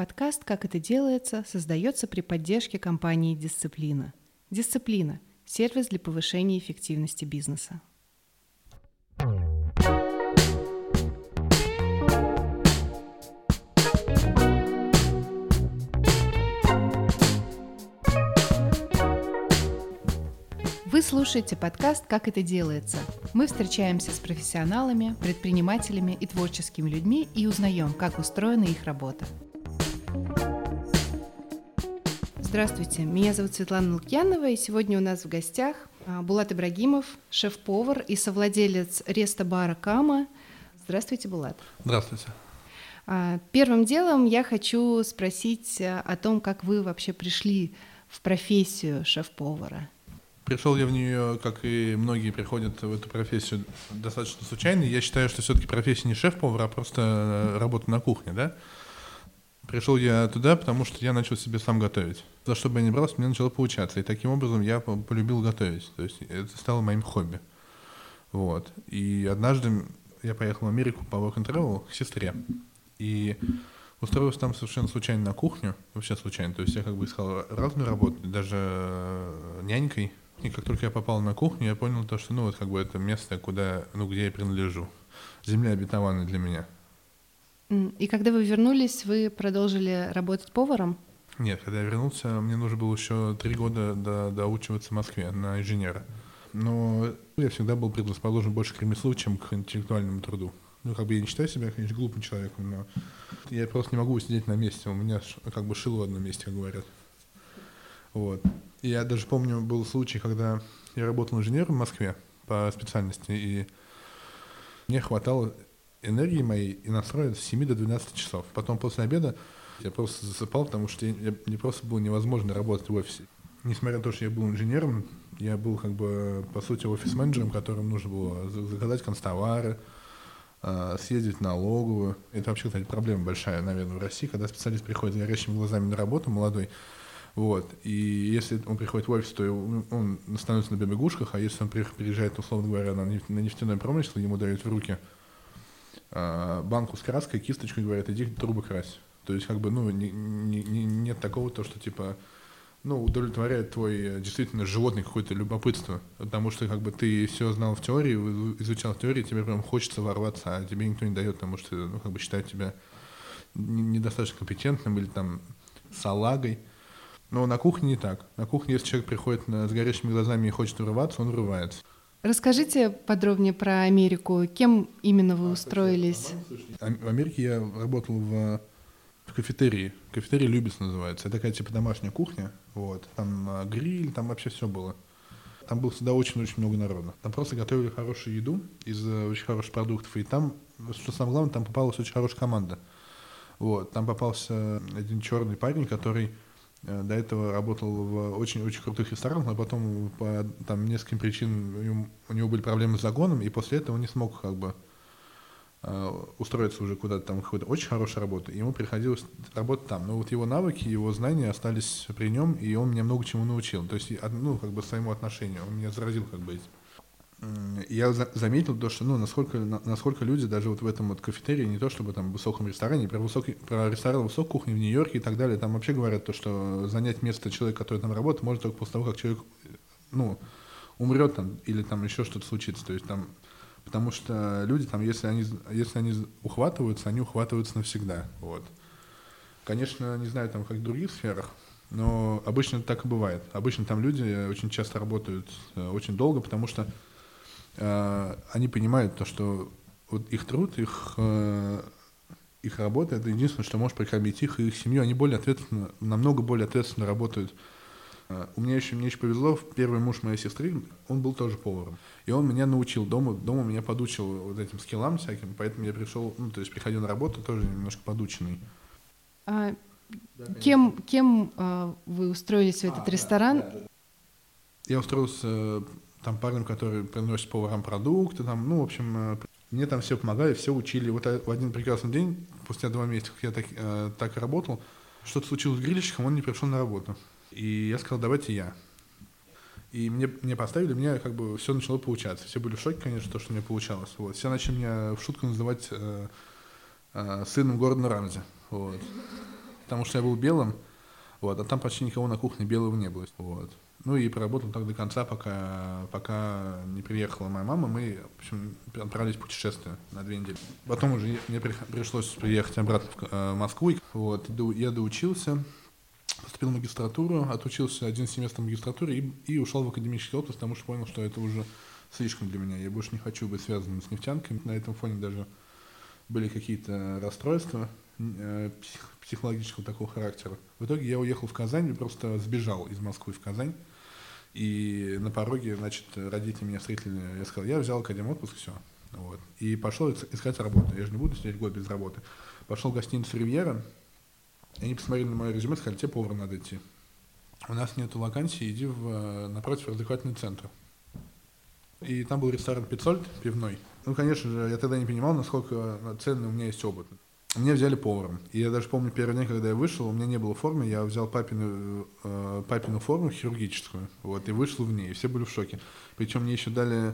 Подкаст «Как это делается» создается при поддержке компании «Дисциплина». «Дисциплина» — сервис для повышения эффективности бизнеса. Вы слушаете подкаст «Как это делается». Мы встречаемся с профессионалами, предпринимателями и творческими людьми и узнаем, как устроена их работа. Здравствуйте, меня зовут Светлана Лукьянова, и сегодня у нас в гостях а, Булат Ибрагимов, шеф-повар и совладелец реста-бара «Кама». Здравствуйте, Булат. Здравствуйте. А, первым делом я хочу спросить а, о том, как вы вообще пришли в профессию шеф-повара. Пришел я в нее, как и многие приходят в эту профессию, достаточно случайно. Я считаю, что все-таки профессия не шеф-повар, а просто э, работа на кухне, да. Пришел я туда, потому что я начал себе сам готовить. За что бы я ни брался, мне начало получаться. И таким образом я полюбил готовить. То есть это стало моим хобби. Вот. И однажды я поехал в Америку по work and travel к сестре. И устроился там совершенно случайно на кухню. Вообще случайно. То есть я как бы искал разную работу, даже нянькой и как только я попал на кухню, я понял то, что ну вот как бы это место, куда, ну где я принадлежу. Земля обетованная для меня. И когда вы вернулись, вы продолжили работать поваром? Нет, когда я вернулся, мне нужно было еще три года до, доучиваться в Москве на инженера. Но я всегда был предрасположен больше к ремеслу, чем к интеллектуальному труду. Ну, как бы я не считаю себя, конечно, глупым человеком, но я просто не могу сидеть на месте. У меня как бы шило в месте, как говорят. Вот. Я даже помню, был случай, когда я работал инженером в Москве по специальности, и мне хватало энергии моей и настроить с 7 до 12 часов. Потом после обеда я просто засыпал, потому что я, я, мне просто было невозможно работать в офисе. Несмотря на то, что я был инженером, я был как бы, по сути, офис-менеджером, которым нужно было заказать констовары, а, съездить в налоговую. Это вообще, кстати, проблема большая, наверное, в России, когда специалист приходит с горящими глазами на работу, молодой, вот. И если он приходит в офис, то он становится на бебегушках, а если он приезжает, условно говоря, на нефтяное промысел, ему дают в руки банку с краской, кисточку и говорят, иди трубы крась. То есть, как бы, ну, не, не, не, нет такого, то, что, типа, ну, удовлетворяет твой э, действительно животный какое-то любопытство. Потому что, как бы, ты все знал в теории, изучал в теории, тебе прям хочется ворваться, а тебе никто не дает, потому что, ну, как бы, считают тебя недостаточно компетентным или там салагой. Но на кухне не так. На кухне, если человек приходит с горящими глазами и хочет вырываться, он вырывается. Расскажите подробнее про Америку. Кем именно вы устроились? В Америке я работал в, в кафетерии. Кафетерия Любец называется. Это такая типа домашняя кухня. Вот. Там а, гриль, там вообще все было. Там было всегда очень-очень много народа. Там просто готовили хорошую еду из э, очень хороших продуктов. И там, что самое главное, там попалась очень хорошая команда. Вот. Там попался один черный парень, который Э, до этого работал в очень-очень крутых ресторанах, но потом по там, нескольким причинам у него были проблемы с загоном, и после этого он не смог как бы э, устроиться уже куда-то там какой-то очень хорошая работа. Ему приходилось работать там. Но вот его навыки, его знания остались при нем, и он меня много чему научил. То есть, ну, как бы своему отношению. Он меня заразил как бы этим я заметил то, что, ну, насколько, насколько люди даже вот в этом вот кафетерии, не то чтобы там в высоком ресторане, про, высокий, про ресторан высокой кухни в Нью-Йорке и так далее, там вообще говорят то, что занять место человека, который там работает, может только после того, как человек, ну, умрет там или там еще что-то случится. То есть там, потому что люди там, если они, если они ухватываются, они ухватываются навсегда, вот. Конечно, не знаю там, как в других сферах, но обычно так и бывает. Обычно там люди очень часто работают э, очень долго, потому что они понимают то, что вот их труд, их, э, их работа, это единственное, что может прокормить их и их семью. Они более ответственно, намного более ответственно работают. Э, у меня еще, мне еще повезло, первый муж моей сестры, он был тоже поваром. И он меня научил дома, дома меня подучил вот этим скиллам всяким, поэтому я пришел, ну, то есть приходил на работу тоже немножко подученный. А, кем кем а, вы устроились в этот а, ресторан? Да, да. Я устроился там парнем, который приносит поварам продукты, там, ну, в общем, э, мне там все помогали, все учили. Вот в один прекрасный день, спустя два месяца, как я так, э, так работал, что-то случилось с грильщиком, он не пришел на работу. И я сказал, давайте я. И мне, мне поставили, мне как бы все начало получаться. Все были в шоке, конечно, то, что мне получалось. Вот. Все начали меня в шутку называть э, э, сыном Гордона Рамзи. Вот. потому что я был белым, вот, а там почти никого на кухне белого не было, вот. Ну и проработал так до конца, пока, пока не приехала моя мама. Мы, в общем, отправились в путешествие на две недели. Потом уже мне пришлось приехать обратно в э, Москву. Вот, я доучился, поступил в магистратуру, отучился один семестр магистратуры и, и ушел в академический отпуск, потому что понял, что это уже слишком для меня. Я больше не хочу быть связанным с нефтянками. На этом фоне даже были какие-то расстройства э, психологического такого характера. В итоге я уехал в Казань просто сбежал из Москвы в Казань. И на пороге, значит, родители меня встретили, я сказал, я взял академ отпуск, все. Вот. И пошел искать работу. Я же не буду сидеть год без работы. Пошел в гостиницу «Ривьера», они посмотрели на мое резюме сказали, тебе повар надо идти. У нас нет вакансии, иди в, э, напротив развлекательный центр. И там был ресторан «Пиццольд» пивной. Ну, конечно же, я тогда не понимал, насколько ценный у меня есть опыт. Меня взяли поваром. И я даже помню первый день, когда я вышел, у меня не было формы, я взял папину, э, папину форму хирургическую, вот, и вышел в ней, и все были в шоке. Причем мне еще дали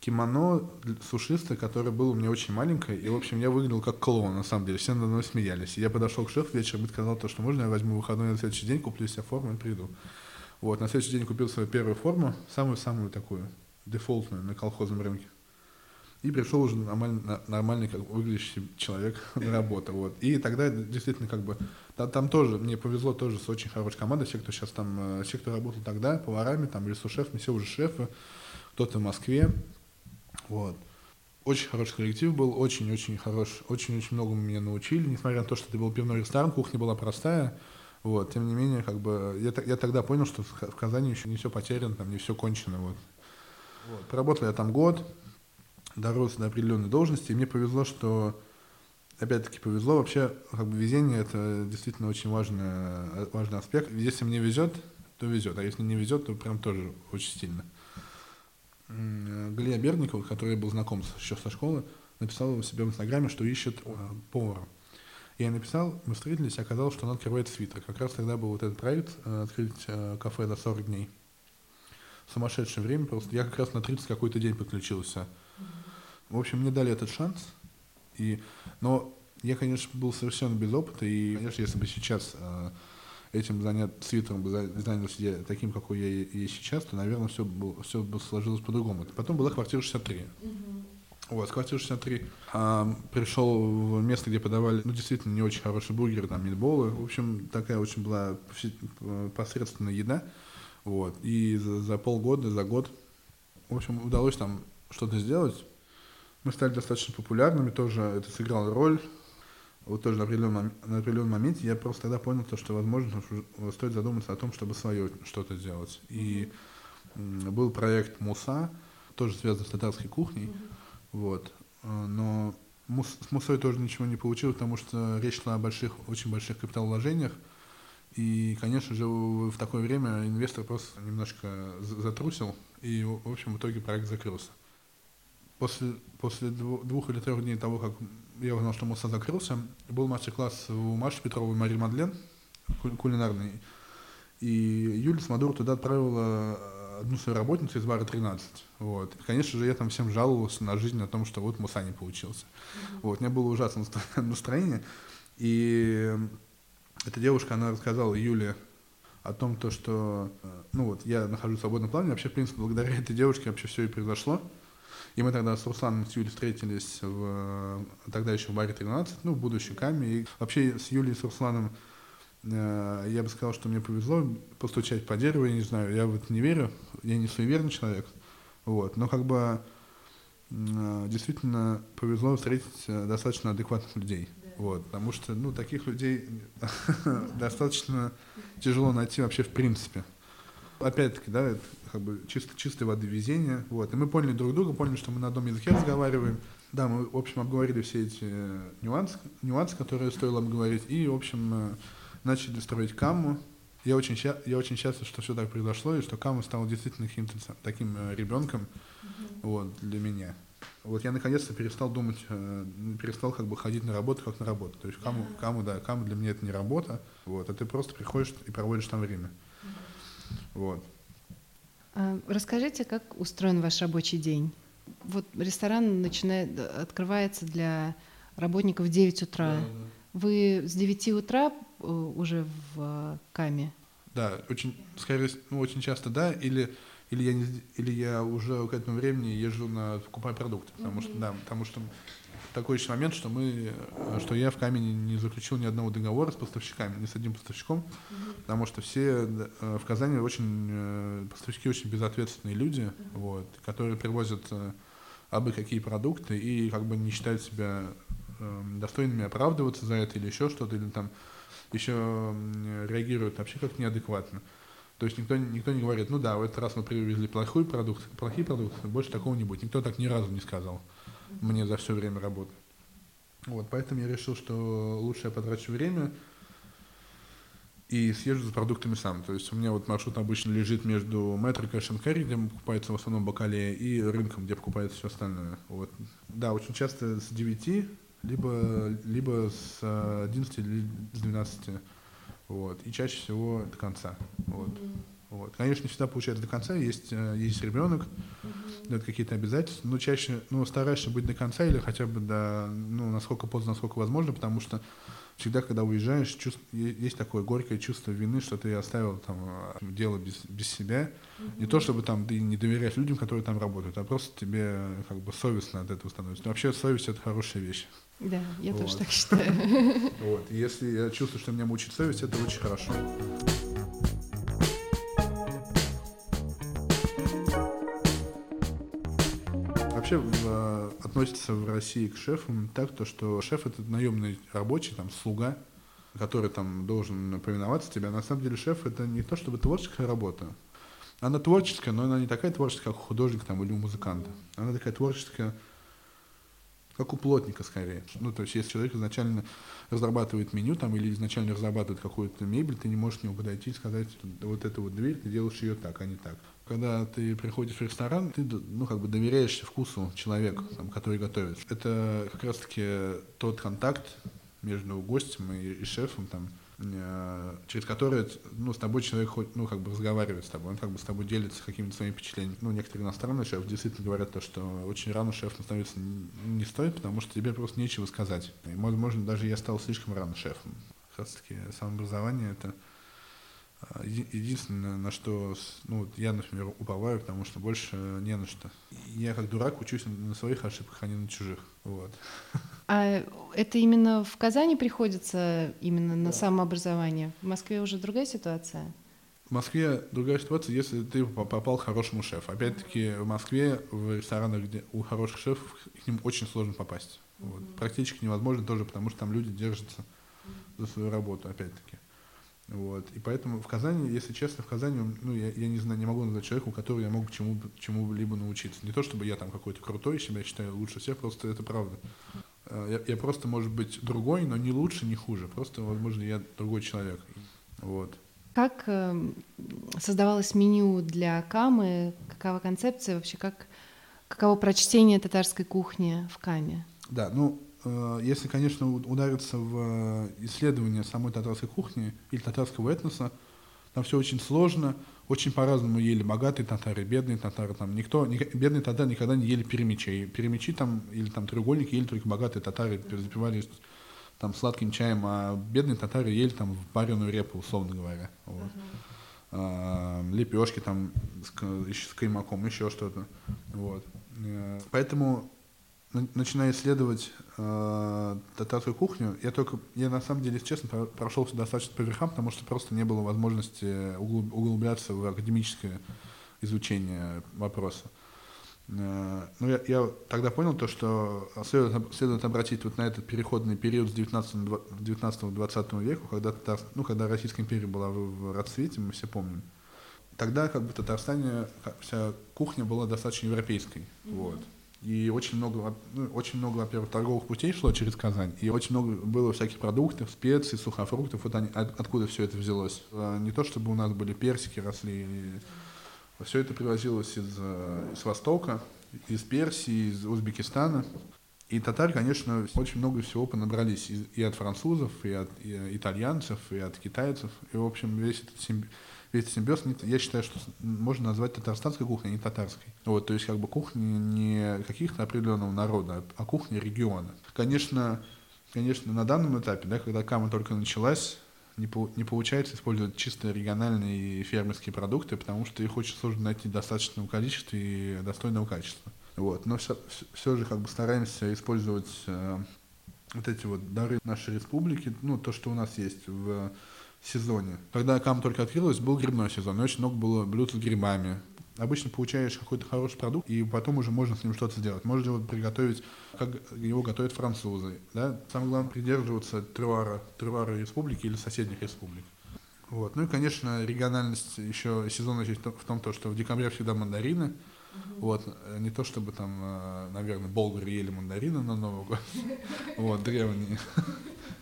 кимоно сушистое, которое было у меня очень маленькое, и, в общем, я выглядел как клоун, на самом деле, все надо мной смеялись. И я подошел к шефу вечером и сказал то, что можно я возьму выходной на следующий день, куплю себе форму и приду. Вот, на следующий день купил свою первую форму, самую-самую такую, дефолтную, на колхозном рынке. И пришел уже нормальный, нормальный как выглядящий человек на работу. Вот. И тогда действительно как бы там, там тоже, мне повезло тоже с очень хорошей командой, все, кто сейчас там, э, все, кто работал тогда, поварами, там, или сушефами, все уже шефы, кто-то в Москве. Вот. Очень хороший коллектив был, очень-очень хорош, очень-очень много меня научили, несмотря на то, что это был пивной ресторан, кухня была простая, вот, тем не менее, как бы, я, я тогда понял, что в Казани еще не все потеряно, там не все кончено, вот. вот. Проработал я там год, дорос до определенной должности, и мне повезло, что опять-таки повезло. Вообще, как бы везение это действительно очень важный, важный аспект. Если мне везет, то везет, а если не везет, то прям тоже очень сильно. Галия Берникова, который был знаком еще со школы, написал у себя в Инстаграме, что ищет э, повара. Я написал, мы встретились, и оказалось, что он открывает свитер. Как раз тогда был вот этот проект э, «Открыть э, кафе за 40 дней». Сумасшедшее время просто. Я как раз на 30 какой-то день подключился. В общем, мне дали этот шанс. И, но я, конечно, был совершенно без опыта. И, конечно, если бы сейчас э, этим занят, свитером бы занялся я таким, какой я и сейчас, то, наверное, все, было, все бы сложилось по-другому. Потом была квартира 63. Mm-hmm. Вот, квартира 63. А, пришел в место, где подавали, ну, действительно, не очень хорошие бургеры, там, мидболы. В общем, такая очень была посредственная еда. Вот. И за, за полгода, за год, в общем, удалось там что-то сделать мы стали достаточно популярными, тоже это сыграло роль. Вот тоже на определенном, на определенном моменте я просто тогда понял, то, что, возможно, стоит задуматься о том, чтобы свое что-то сделать. И был проект Муса, тоже связан с татарской кухней. Mm-hmm. Вот. А, но с Мусой тоже ничего не получилось, потому что речь шла о больших, очень больших капиталовложениях. И, конечно же, в такое время инвестор просто немножко затрусил, и, в общем, в итоге проект закрылся после, после двух или трех дней того, как я узнал, что Муса закрылся, был мастер-класс у Маши Петровой и Марии Мадлен, кулинарный. И Юлия Смодур туда отправила одну свою работницу из бара 13. Вот. И, конечно же, я там всем жаловался на жизнь, о том, что вот Муса не получился. Mm-hmm. Вот. У меня было ужасное настроение. И эта девушка, она рассказала Юле о том, то, что э, ну вот, я нахожусь в свободном плане. Вообще, в принципе, благодаря этой девушке вообще все и произошло. И мы тогда с Русланом с Юлей встретились в, тогда еще в баре 13, ну, в будущем Каме. И вообще с Юлей и с Русланом э, я бы сказал, что мне повезло постучать по дереву, я не знаю, я в это не верю, я не суеверный человек, вот, но как бы э, действительно повезло встретить э, достаточно адекватных людей, вот, потому что, ну, таких людей достаточно тяжело найти вообще в принципе. Опять-таки, да, это как бы чисто, чистой воды везение. Вот. И мы поняли друг друга, поняли, что мы на одном языке разговариваем. Да, мы, в общем, обговорили все эти э, нюансы, нюансы, которые стоило обговорить, и, в общем, э, начали строить Камму. Я очень, я очень счастлив, что все так произошло, и что Камма стал действительно каким-то таким э, ребенком mm-hmm. вот, для меня. Вот я наконец-то перестал думать, перестал как бы ходить на работу как на работу. То есть каму, каму, да, каму для меня это не работа, вот, а ты просто приходишь и проводишь там время. Вот. А, расскажите, как устроен ваш рабочий день? Вот ресторан начинает, открывается для работников в 9 утра. Да, да. Вы с 9 утра э, уже в э, Каме? Да, очень, скорее, ну, очень часто да, или, или, я, не, или я уже к этому времени езжу на покупать продукты, потому mm-hmm. что, да, потому что такой еще момент, что мы, что я в Камене не заключил ни одного договора с поставщиками, ни с одним поставщиком, mm-hmm. потому что все э, в Казани очень, поставщики очень безответственные люди, mm-hmm. вот, которые привозят абы какие продукты и как бы не считают себя Эм, достойными оправдываться за это или еще что-то, или там еще реагируют вообще как неадекватно. То есть никто, никто не говорит, ну да, в этот раз мы привезли плохой продукт, плохие продукты, больше такого не будет. Никто так ни разу не сказал мне за все время работы. Вот, поэтому я решил, что лучше я потрачу время и съезжу за продуктами сам. То есть у меня вот маршрут обычно лежит между метро Кэш Карри, где покупается в основном бакалея, и рынком, где покупается все остальное. Вот. Да, очень часто с 9 либо, либо с 11 или с 12. Вот. И чаще всего до конца. Вот. Mm-hmm. Вот. Конечно, не всегда получается до конца, есть, э, есть ребенок, mm-hmm. это какие-то обязательства, но чаще, ну, стараешься быть до конца или хотя бы до, ну, насколько поздно, насколько возможно, потому что всегда, когда уезжаешь, чувств, есть такое горькое чувство вины, что ты оставил там э, дело без, без себя. Mm-hmm. Не то, чтобы там ты не доверяешь людям, которые там работают, а просто тебе как бы совестно от этого становится. Но вообще совесть — это хорошая вещь. Да, я вот. тоже так считаю. Вот. Если я чувствую, что меня мучит совесть, это очень хорошо. Вообще в, относится в России к шефам так, то, что шеф это наемный рабочий, там, слуга, который там должен повиноваться тебе. На самом деле шеф это не то, чтобы творческая работа. Она творческая, но она не такая творческая, как художник там, или у музыканта. Она такая творческая, как у плотника скорее. Ну, то есть, если человек изначально разрабатывает меню там или изначально разрабатывает какую-то мебель, ты не можешь к нему подойти и сказать, вот эту вот дверь, ты делаешь ее так, а не так. Когда ты приходишь в ресторан, ты, ну, как бы доверяешься вкусу человека, там, который готовит. Это как раз-таки тот контакт между гостем и, и шефом, там, Э, через которые ну, с тобой человек хоть, ну, как бы разговаривает с тобой, он как бы с тобой делится какими-то своими впечатлениями. Ну, некоторые иностранные шефы действительно говорят то, что очень рано шефом становиться не стоит, потому что тебе просто нечего сказать. И, возможно, даже я стал слишком рано шефом. Как раз таки самообразование — это единственное, на что ну, вот я, например, уповаю, потому что больше не на что. Я как дурак учусь на своих ошибках, а не на чужих. Вот. А это именно в Казани приходится именно на да. самообразование? В Москве уже другая ситуация? В Москве другая ситуация, если ты попал к хорошему шефу. Опять-таки в Москве, в ресторанах, где у хороших шефов, к ним очень сложно попасть. Вот. Практически невозможно тоже, потому что там люди держатся за свою работу, опять-таки. Вот. И поэтому в Казани, если честно, в Казани, ну, я, я не знаю, не могу назвать человека, у которого я мог чему, чему-либо научиться. Не то, чтобы я там какой-то крутой, себя считаю лучше всех, просто это правда. Э, я, я просто, может быть, другой, но не лучше, не хуже. Просто, возможно, я другой человек. Вот. Как э, создавалось меню для Камы? Какова концепция вообще? Как, каково прочтение татарской кухни в Каме? Да, ну, если, конечно, удариться в э, исследование самой татарской кухни или татарского этноса, там все очень сложно, очень по-разному ели богатые татары, бедные татары. Там никто, бедные татары никогда не ели перемечей. Перемечи там или там треугольники ели только богатые татары, запивались там сладким чаем, а бедные татары ели там пареную репу, условно говоря. Вот. Uh-huh. А, лепешки там с, с каймаком, еще что-то. Вот. Э, поэтому начиная исследовать э, татарскую кухню, я только, я на самом деле, если честно, прошелся достаточно по верхам, потому что просто не было возможности углубляться в академическое изучение вопроса. Э, но я, я тогда понял то, что следует, следует обратить вот на этот переходный период с 19-20 века, когда, татар, ну, когда Российская империя была в, в расцвете, мы все помним. Тогда как бы в Татарстане вся кухня была достаточно европейской. Mm-hmm. Вот. И очень много, ну, очень много, во-первых, торговых путей шло через Казань. И очень много было всяких продуктов, специй, сухофруктов. Вот они, от, откуда все это взялось. А, не то, чтобы у нас были персики росли. Все это привозилось из, э, из Востока, из Персии, из Узбекистана. И татары, конечно, очень много всего понабрались и, и от французов, и от и итальянцев, и от китайцев. И, в общем, весь этот симбиоз весь симбиоз, я считаю, что можно назвать татарстанской кухней, а не татарской. Вот, то есть как бы кухня не каких-то определенного народа, а кухня региона. Конечно, конечно, на данном этапе, да, когда Кама только началась, не, по, не получается использовать чисто региональные фермерские продукты, потому что их очень сложно найти в достаточном количестве и достойного качества. Вот. Но все, все же как бы стараемся использовать э, вот эти вот дары нашей республики, ну, то, что у нас есть в сезоне. Когда Кам только открылась, был грибной сезон, и очень много было блюд с грибами. Обычно получаешь какой-то хороший продукт, и потом уже можно с ним что-то сделать. Можно его приготовить, как его готовят французы. Да? Самое главное придерживаться трюара, трюара республики или соседних республик. Вот. Ну и, конечно, региональность еще сезонность в том, то, что в декабре всегда мандарины. Угу. Вот. Не то, чтобы там, э, наверное, болгары ели мандарины на Новый год. Вот, древние.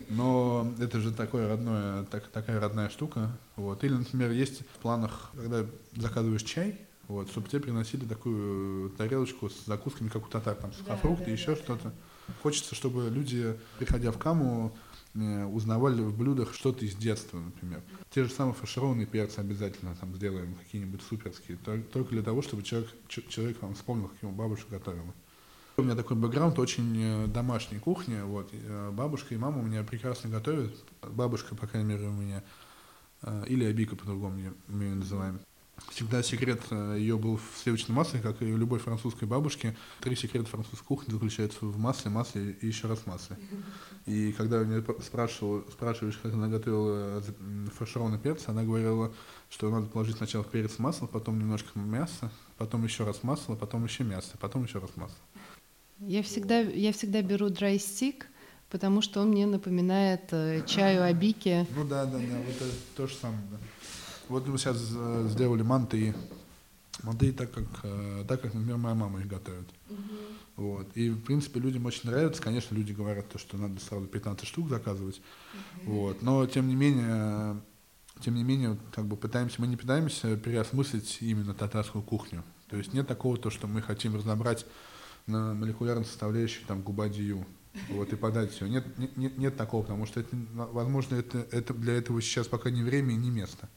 Но это же такое родное, так, такая родная штука. Вот. Или, например, есть в планах, когда заказываешь чай, вот, чтобы тебе приносили такую тарелочку с закусками, как у татар, там, сухофрукты, да, да, еще да. что-то. Хочется, чтобы люди, приходя в Каму, э, узнавали в блюдах что-то из детства, например. Те же самые фаршированные перцы обязательно там сделаем, какие-нибудь суперские, только для того, чтобы человек, человек вам вспомнил, как ему бабушка готовила. У меня такой бэкграунд очень э, домашней кухни. Вот. Э, бабушка и мама у меня прекрасно готовят. Бабушка, по крайней мере, у меня, или Абика по-другому мы ее называем. Всегда секрет э, ее был в сливочном масле, как и у любой французской бабушки. Три секрета французской кухни заключаются в масле, масле и еще раз масле. И когда меня спрашивал, спрашиваешь, как она готовила фаршированный перец, она говорила, что надо положить сначала в перец масло, потом немножко мяса, потом еще раз масло, потом еще мясо, потом еще раз масло. Я всегда, я всегда беру stick, потому что он мне напоминает э, чаю абики. Ну да, да, да, вот это то же самое, да. Вот мы сейчас э, сделали манты. Манты так как, э, так как, например, моя мама их готовит. Угу. Вот. И, в принципе, людям очень нравится. Конечно, люди говорят, то, что надо сразу 15 штук заказывать. Угу. Вот. Но, тем не менее, тем не менее, как бы пытаемся, мы не пытаемся переосмыслить именно татарскую кухню. То есть нет такого, то, что мы хотим разобрать на молекулярной составляющей там губадию вот, и подать все. Нет, нет, нет такого, потому что, это, возможно, это, это для этого сейчас пока не время и не место.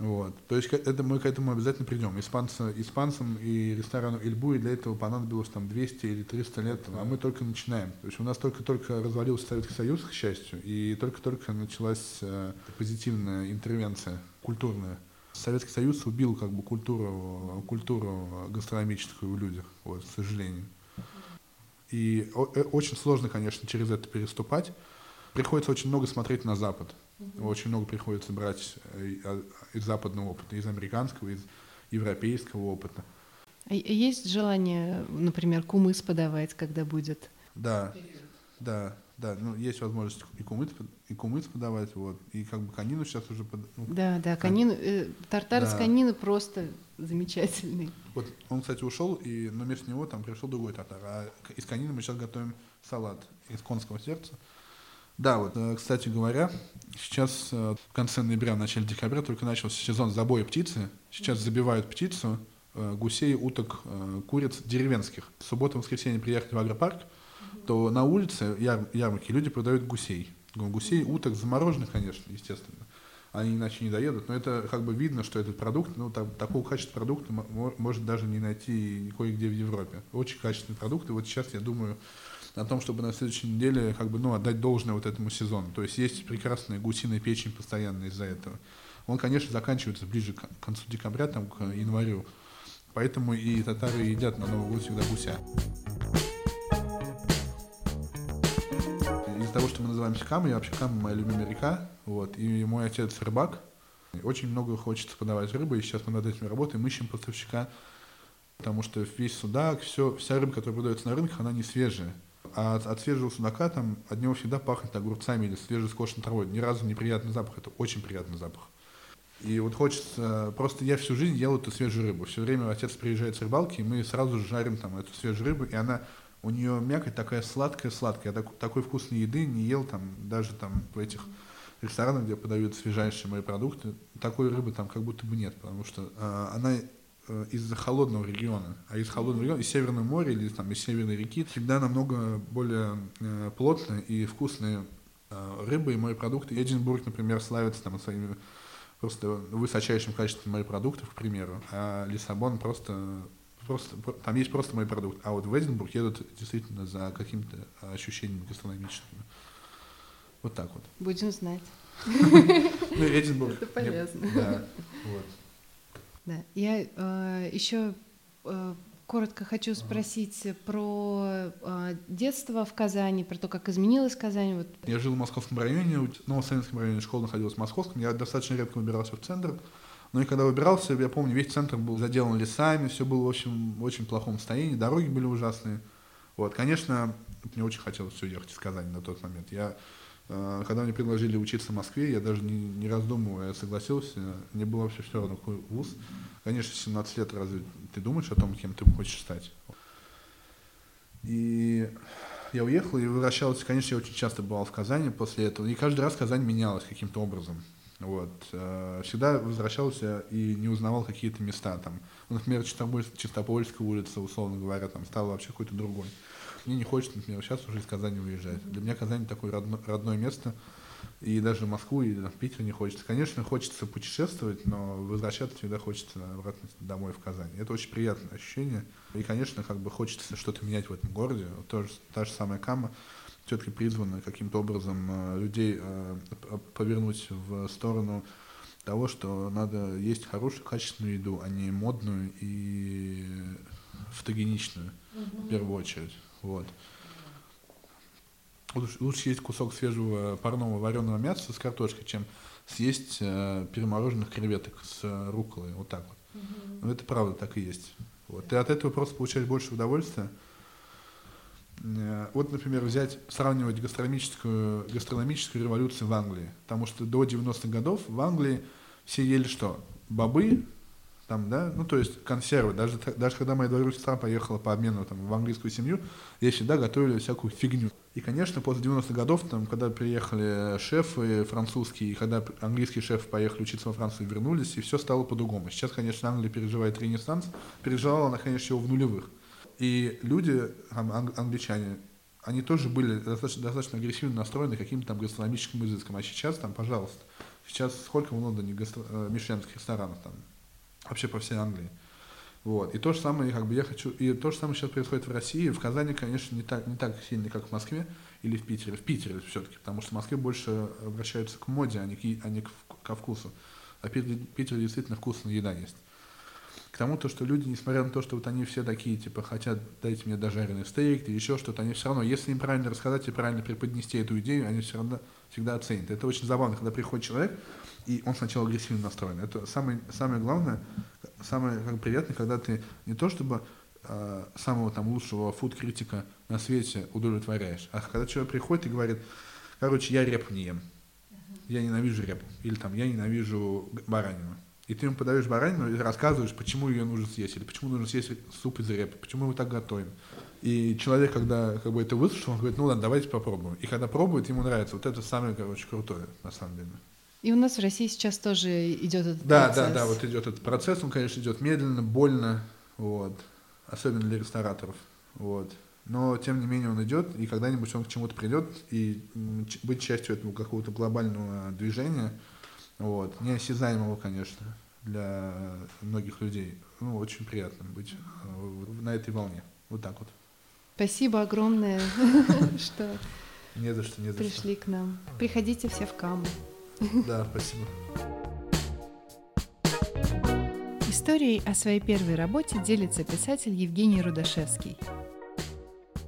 Вот. То есть это мы к этому обязательно придем. Испанцы, испанцам и ресторану Ильбуи для этого понадобилось там 200 или 300 лет, а мы только начинаем. То есть у нас только-только развалился Советский Союз, к счастью, и только-только началась э, позитивная интервенция культурная. Советский Союз убил как бы культуру, культуру гастрономическую в людях, вот, к сожалению. И э, очень сложно, конечно, через это переступать. Приходится очень много смотреть на Запад. Угу. Очень много приходится брать э, а, из западного опыта, из американского, из европейского опыта. А есть желание, например, кумыс подавать, когда будет? Да, да, да. Ну, есть возможность и кумыс, и кумыс подавать, вот. И как бы конину сейчас уже... Под, ну, да, да, конину, э, тартар да. с конины просто замечательный. Вот он, кстати, ушел, и, но вместо него там пришел другой тартар. А из конины мы сейчас готовим салат из конского сердца. Да, вот, э, кстати говоря, сейчас э, в конце ноября, начале декабря только начался сезон забоя птицы. Сейчас забивают птицу, э, гусей, уток, куриц деревенских. В субботу воскресенье приехали в агропарк, то на улице яр, ярмарки люди продают гусей. Гусей, уток, замороженных, конечно, естественно. Они иначе не доедут, но это как бы видно, что этот продукт, ну, там, такого качества продукта может даже не найти кое-где в Европе. Очень качественный продукт, и вот сейчас, я думаю, о том, чтобы на следующей неделе как бы, ну, отдать должное вот этому сезону. То есть есть прекрасная гусиная печень постоянно из-за этого. Он, конечно, заканчивается ближе к концу декабря, там, к январю. Поэтому и татары едят на Новый год всегда гуся. Из-за того, что мы называемся Кама, я вообще Кама моя любимая река, вот, и мой отец рыбак. Очень много хочется подавать рыбы, и сейчас мы над этим работаем, ищем поставщика, потому что весь судак, все, вся рыба, которая продается на рынках, она не свежая. А от, от свежего судака там от него всегда пахнет огурцами или свежескошенной травой. Ни разу неприятный запах, это очень приятный запах. И вот хочется, просто я всю жизнь ел эту свежую рыбу. Все время отец приезжает с рыбалки, и мы сразу же жарим там эту свежую рыбу, и она, у нее мякоть такая сладкая-сладкая. Я так, такой вкусной еды не ел там, даже там в этих ресторанах, где подают свежайшие мои продукты. Такой рыбы там как будто бы нет, потому что э, она Э, из холодного региона. А из холодного региона, из Северного моря или там, из Северной реки всегда намного более э, плотные и вкусные э, рыбы и морепродукты. Эдинбург, например, славится там своими просто высочайшим качеством морепродуктов, к примеру, а Лиссабон просто просто, там есть просто мой продукт. А вот в Эдинбург едут действительно за какими-то ощущениями гастрономическими. Вот так вот. Будем знать. Ну, Эдинбург. Это полезно. Да, вот. Да. Я э, еще э, коротко хочу спросить про э, детство в Казани, про то, как изменилась Казань. Вот. Я жил в московском районе, в Новосоветском районе, школа находилась в московском. Я достаточно редко выбирался в центр. Но и когда выбирался, я помню, весь центр был заделан лесами, все было в общем в очень плохом состоянии, дороги были ужасные. Вот, конечно, мне очень хотелось все ехать из Казани на тот момент. Я когда мне предложили учиться в Москве, я даже не, не раздумывая согласился. Мне было вообще все равно, какой вуз. Конечно, 17 лет, разве ты думаешь о том, кем ты хочешь стать? И я уехал и возвращался. Конечно, я очень часто бывал в Казани после этого. И каждый раз Казань менялась каким-то образом. Вот. Э, всегда возвращался и не узнавал какие-то места. Там, например, Чистопольская улица, условно говоря, там стала вообще какой-то другой. Мне не хочется, например, сейчас уже из Казани уезжать. Для меня Казань такое родное, родное место, и даже в Москву и в Питер не хочется. Конечно, хочется путешествовать, но возвращаться всегда хочется обратно домой в Казань. Это очень приятное ощущение. И, конечно, как бы хочется что-то менять в этом городе. Тоже, та же самая Кама все-таки призвана каким-то образом э, людей э, повернуть в сторону того, что надо есть хорошую, качественную еду, а не модную и фотогеничную mm-hmm. в первую очередь. Вот. Лучше, лучше есть кусок свежего парного вареного мяса с картошкой, чем съесть э, перемороженных креветок с э, руколой. Вот так вот. Угу. Ну, это правда так и есть. Вот. Ты от этого просто получаешь больше удовольствия. Э, вот, например, взять, сравнивать гастрономическую, гастрономическую революцию в Англии. Потому что до 90-х годов в Англии все ели что? Бобы, там, да, ну, то есть консервы. Даже, даже когда моя двоюродная сестра поехала по обмену там, в английскую семью, я всегда готовили всякую фигню. И, конечно, после 90-х годов, там, когда приехали шефы французские, и когда английские шефы поехали учиться во Францию, вернулись, и все стало по-другому. Сейчас, конечно, Англия переживает ренессанс, переживала она, конечно, его в нулевых. И люди, там, англичане, они тоже были достаточно, достаточно агрессивно настроены каким-то там гастрономическим изыском. А сейчас там, пожалуйста, сейчас сколько в Лондоне гастро... Э, мишленских ресторанов там? Вообще по всей Англии. Вот. И то же самое, как бы я хочу, и то же самое сейчас происходит в России. В Казани, конечно, не так, не так сильно, как в Москве или в Питере. В Питере все-таки, потому что в Москве больше обращаются к моде, а не к, а не к, ко вкусу. А в Питере, Питере действительно вкусная еда есть. Тому, то, что люди, несмотря на то, что вот они все такие, типа, хотят, дайте мне дожаренный стейк или еще что-то, они все равно, если им правильно рассказать и правильно преподнести эту идею, они все равно всегда оценят. Это очень забавно, когда приходит человек, и он сначала агрессивно настроен. Это самое, самое главное, самое как, приятное, когда ты не то чтобы э, самого там лучшего фуд-критика на свете удовлетворяешь, а когда человек приходит и говорит, короче, я репу не ем, я ненавижу репу, или там, я ненавижу баранину. И ты ему подаешь баранину и рассказываешь, почему ее нужно съесть, или почему нужно съесть суп из репы, почему мы так готовим. И человек, когда как бы это выслушал, он говорит, ну ладно, давайте попробуем. И когда пробует, ему нравится. Вот это самое, короче, крутое, на самом деле. И у нас в России сейчас тоже идет этот да, процесс. Да, да, да, вот идет этот процесс, он, конечно, идет медленно, больно, вот, особенно для рестораторов, вот. Но, тем не менее, он идет, и когда-нибудь он к чему-то придет, и быть частью этого какого-то глобального движения, вот, неосязаемого, конечно, для многих людей. Ну, очень приятно быть э, на этой волне. Вот так вот. Спасибо огромное, что не за что, не за пришли к нам. Приходите все в Каму. Да, спасибо. Историей о своей первой работе делится писатель Евгений Рудашевский.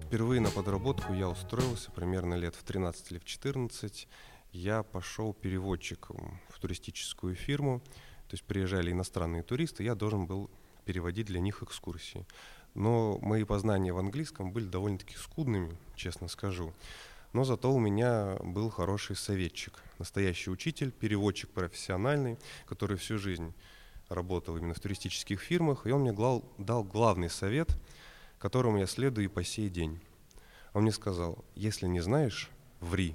Впервые на подработку я устроился примерно лет в 13 или в 14. Я пошел переводчиком в туристическую фирму. То есть приезжали иностранные туристы, я должен был переводить для них экскурсии. Но мои познания в английском были довольно-таки скудными, честно скажу. Но зато у меня был хороший советчик, настоящий учитель, переводчик профессиональный, который всю жизнь работал именно в туристических фирмах, и он мне дал главный совет, которому я следую и по сей день. Он мне сказал, если не знаешь, ври.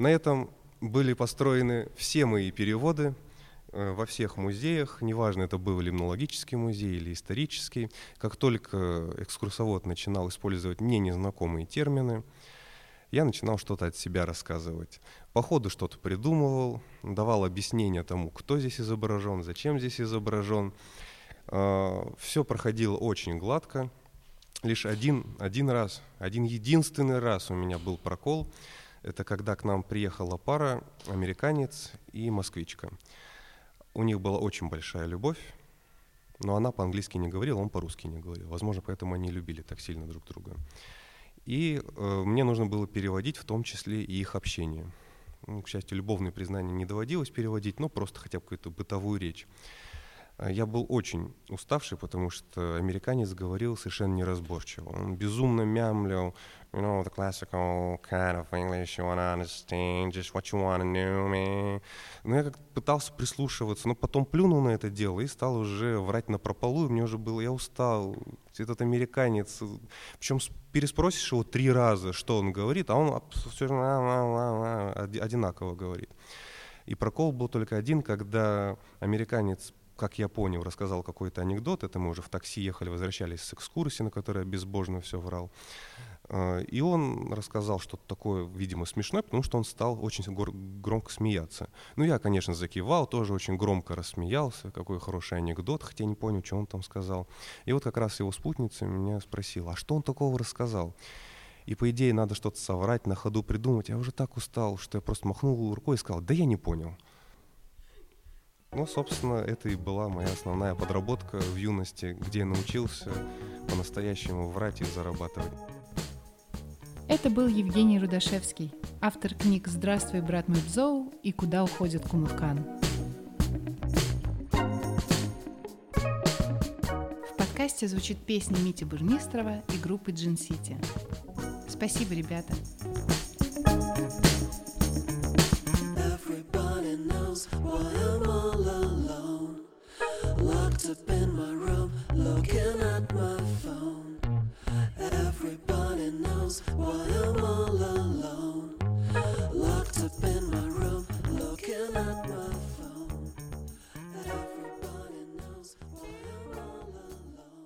На этом были построены все мои переводы – Э, во всех музеях, неважно, это был лимнологический музей или исторический, как только экскурсовод начинал использовать мне незнакомые термины, я начинал что-то от себя рассказывать. По ходу что-то придумывал, давал объяснение тому, кто здесь изображен, зачем здесь изображен. А, Все проходило очень гладко. Лишь один, один раз, один единственный раз у меня был прокол. Это когда к нам приехала пара, американец и москвичка. У них была очень большая любовь, но она по-английски не говорила, он по-русски не говорил. Возможно, поэтому они любили так сильно друг друга. И э, мне нужно было переводить в том числе и их общение. Ну, к счастью, любовные признания не доводилось переводить, но просто хотя бы какую-то бытовую речь. А Я был очень уставший, потому что американец говорил совершенно неразборчиво. Он безумно мямлил, you know, the classical kind of English you wanna understand, just what you wanna know, man. Но я как пытался прислушиваться, но потом плюнул на это дело и стал уже врать на прополу, и мне уже было, я устал. Этот американец, причем переспросишь его три раза, что он говорит, а он все одинаково говорит. И прокол был только один, когда американец как я понял, рассказал какой-то анекдот. Это мы уже в такси ехали, возвращались с экскурсии, на которой я безбожно все врал. А, и он рассказал что-то такое, видимо, смешное, потому что он стал очень громко смеяться. Ну, я, конечно, закивал, тоже очень громко рассмеялся. Какой хороший анекдот, хотя не понял, что он там сказал. И вот как раз его спутница меня спросила, а что он такого рассказал? И по идее надо что-то соврать, на ходу придумать. Я уже так устал, что я просто махнул рукой и сказал, да я не понял. Ну, собственно, это и была моя основная подработка в юности, где я научился по-настоящему врать и зарабатывать. Это был Евгений Рудашевский, автор книг «Здравствуй, брат Мэбзоу» и «Куда уходит Кумуркан». В подкасте звучит песня Мити Бурмистрова и группы Джин Сити. Спасибо, ребята. up my phone.